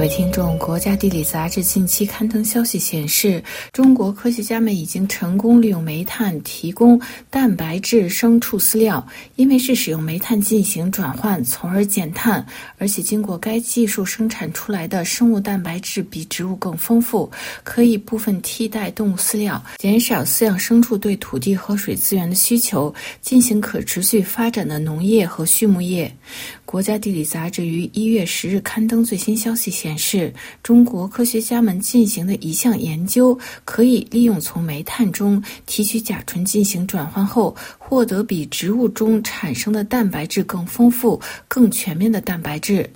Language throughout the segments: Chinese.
各位听众，国家地理杂志近期刊登消息显示，中国科学家们已经成功利用煤炭提供蛋白质牲畜饲料，因为是使用煤炭进行转换，从而减碳，而且经过该技术生产出来的生物蛋白质比植物更丰富，可以部分替代动物饲料，减少饲养牲畜对土地和水资源的需求，进行可持续发展的农业和畜牧业。国家地理杂志于一月十日刊登最新消息显示，中国科学家们进行的一项研究，可以利用从煤炭中提取甲醇进行转换后，获得比植物中产生的蛋白质更丰富、更全面的蛋白质。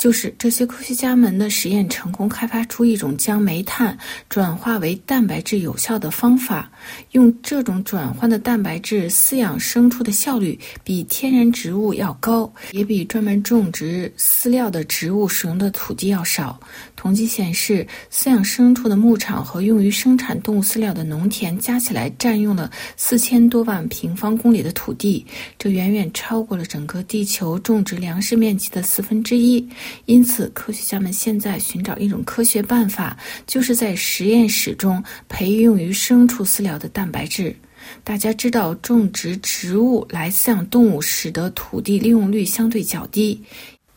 就是这些科学家们的实验成功开发出一种将煤炭转化为蛋白质有效的方法。用这种转换的蛋白质饲养牲畜的效率比天然植物要高，也比专门种植饲料的植物使用的土地要少。统计显示，饲养牲畜的牧场和用于生产动物饲料的农田加起来占用了四千多万平方公里的土地，这远远超过了整个地球种植粮食面积的四分之一。因此，科学家们现在寻找一种科学办法，就是在实验室中培育用于牲畜饲料的蛋白质。大家知道，种植植物来饲养动物，使得土地利用率相对较低。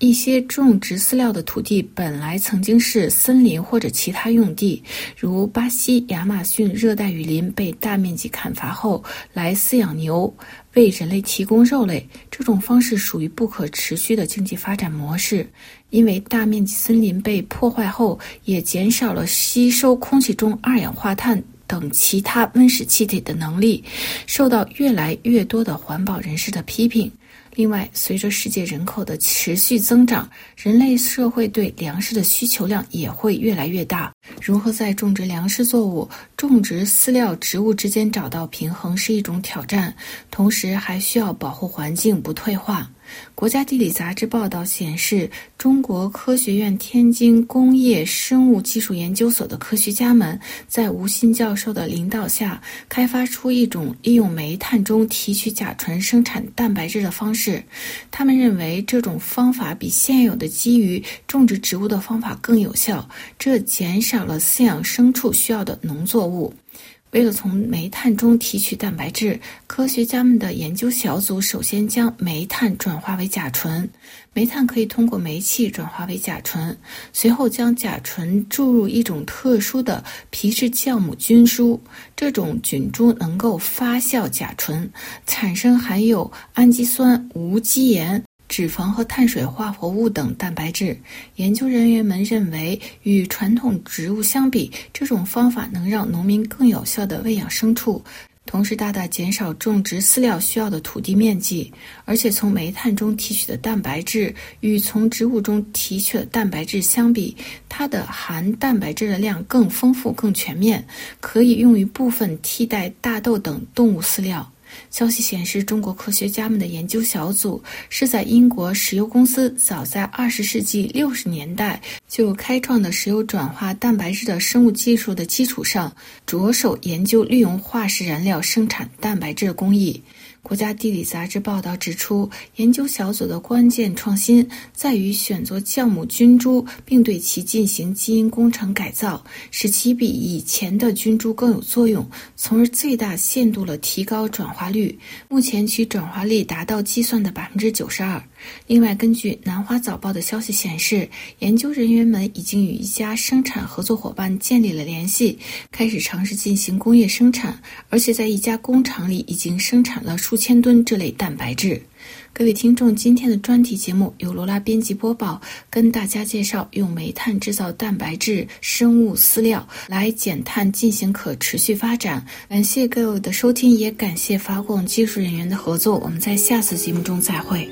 一些种植饲料的土地本来曾经是森林或者其他用地，如巴西亚马逊热带雨林被大面积砍伐后，来饲养牛，为人类提供肉类。这种方式属于不可持续的经济发展模式，因为大面积森林被破坏后，也减少了吸收空气中二氧化碳。等其他温室气体的能力，受到越来越多的环保人士的批评。另外，随着世界人口的持续增长，人类社会对粮食的需求量也会越来越大。如何在种植粮食作物、种植饲料植物之间找到平衡是一种挑战，同时还需要保护环境不退化。国家地理杂志报道显示，中国科学院天津工业生物技术研究所的科学家们在吴昕教授的领导下，开发出一种利用煤炭中提取甲醇生产蛋白质的方式。他们认为这种方法比现有的基于种植植物的方法更有效，这减少了饲养牲畜需要的农作物。为了从煤炭中提取蛋白质，科学家们的研究小组首先将煤炭转化为甲醇。煤炭可以通过煤气转化为甲醇，随后将甲醇注入一种特殊的皮质酵母菌株，这种菌株能够发酵甲醇，产生含有氨基酸、无机盐。脂肪和碳水化合物等蛋白质。研究人员们认为，与传统植物相比，这种方法能让农民更有效地喂养牲畜，同时大大减少种植饲料需要的土地面积。而且，从煤炭中提取的蛋白质与从植物中提取的蛋白质相比，它的含蛋白质的量更丰富、更全面，可以用于部分替代大豆等动物饲料。消息显示，中国科学家们的研究小组是在英国石油公司早在二十世纪六十年代就开创的石油转化蛋白质的生物技术的基础上，着手研究利用化石燃料生产蛋白质的工艺。国家地理杂志报道指出，研究小组的关键创新在于选择酵母菌株，并对其进行基因工程改造，使其比以前的菌株更有作用，从而最大限度地提高转化率。目前其转化率达到计算的百分之九十二。另外，根据南华早报的消息显示，研究人员们已经与一家生产合作伙伴建立了联系，开始尝试进行工业生产，而且在一家工厂里已经生产了数千吨这类蛋白质。各位听众，今天的专题节目由罗拉编辑播报，跟大家介绍用煤炭制造蛋白质生物饲料来减碳进行可持续发展。感谢各位的收听，也感谢法广技术人员的合作。我们在下次节目中再会。